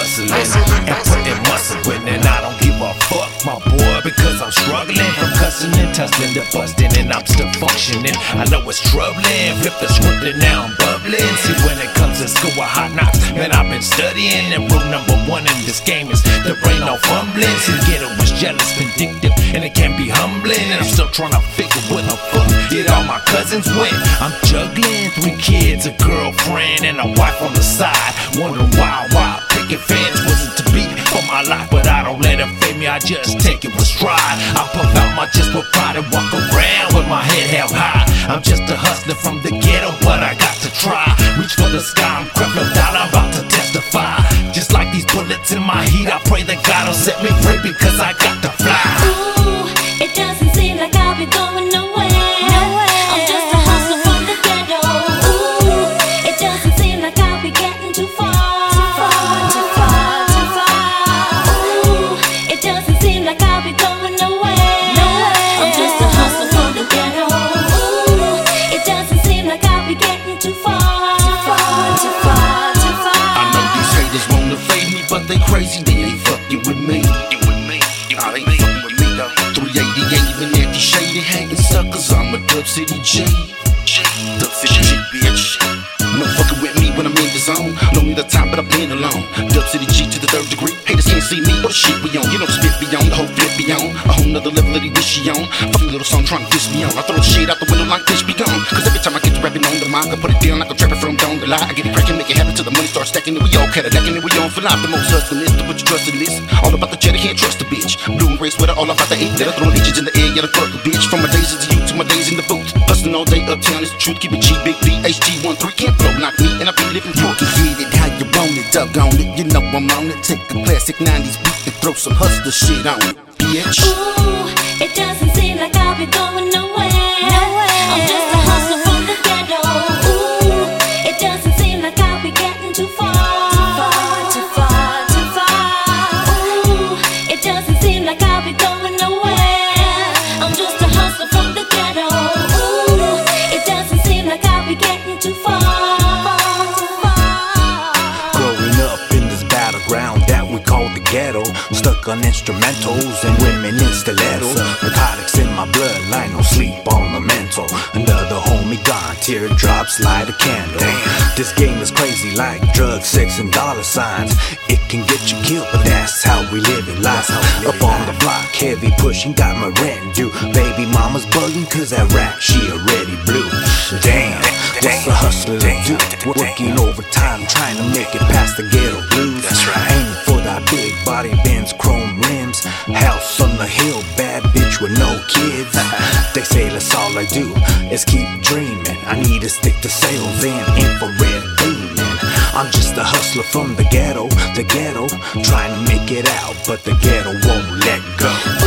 hustling and putting muscle in, and I don't give a fuck, my boy, because I'm struggling from cussing and tussling to busting, and I'm still functioning. I know it's troubling, flip the script and now I'm bubbling. See, when it comes to school with hot knocks, man, I've been studying, and rule number one in this game is there ain't no fumbling. See, ghetto was jealous, vindictive, and it can be humbling, and I'm still trying to figure what the fuck did all my cousins win. I'm juggling three kids, a girlfriend, and a wife on the side, wondering why. I just take it with stride. I puff out my chest with pride and walk around with my head held high. I'm just a hustler from the ghetto, but I got to try. Reach for the sky, I'm crap, no doubt I'm about to testify. Just like these bullets in my heat, I pray that God will set me free because I got to they ain't fucking with me. Nah, they ain't fucking with me though. 388 even anti shady hating suckers, I'm a Dub City G. Dub City G, bitch. No fucking with me when I'm in the zone. Lonely the time, but I've been alone. Dub City G to the third degree. Haters can't see me, what the shit we on. You know the spit be on, the whole flip be on. A whole nother level that he wish he on. Fucking little song trying to diss me on. I throw the shit out the window like bitch be gone. Cause every time I get to rapping on the mic, I put it down like a trapper from down the line. I get it cracking, make it happen till the money starts stacking. And we all Cadillacing and we on for life. The to put your this. All about the cheddar, can't trust a bitch. Blue and gray sweater, all about the eight. That I throw leeches in the air, yeah, the fuck a bitch. From my days as youth to my days in the booth. Hustling all day uptown is the truth. Keep it G, big B, HG13. Can't blow like me, and I be living proof. Get it how you want it, dug on it. You know I'm on it. Take a classic 90s beat and throw some hustler shit on it, bitch. Ooh, it doesn't seem like I'll be going nowhere. On instrumentals and women in stilettos. Narcotics in my bloodline, no sleep on the mental. Another homie gone, teardrops light a candle. Damn. This game is crazy like drugs, sex, and dollar signs. It can get you killed, but that's how we live in life. Up on the block, heavy pushing, got my rent due. Baby mama's bugging, cause that rack she already blew. Damn, what's a hustler to do? Working overtime, trying to make it past the ghetto blues. That's right. I do is keep dreaming. I need to stick to sales and infrared beaming. I'm just a hustler from the ghetto, the ghetto, trying to make it out, but the ghetto won't let go.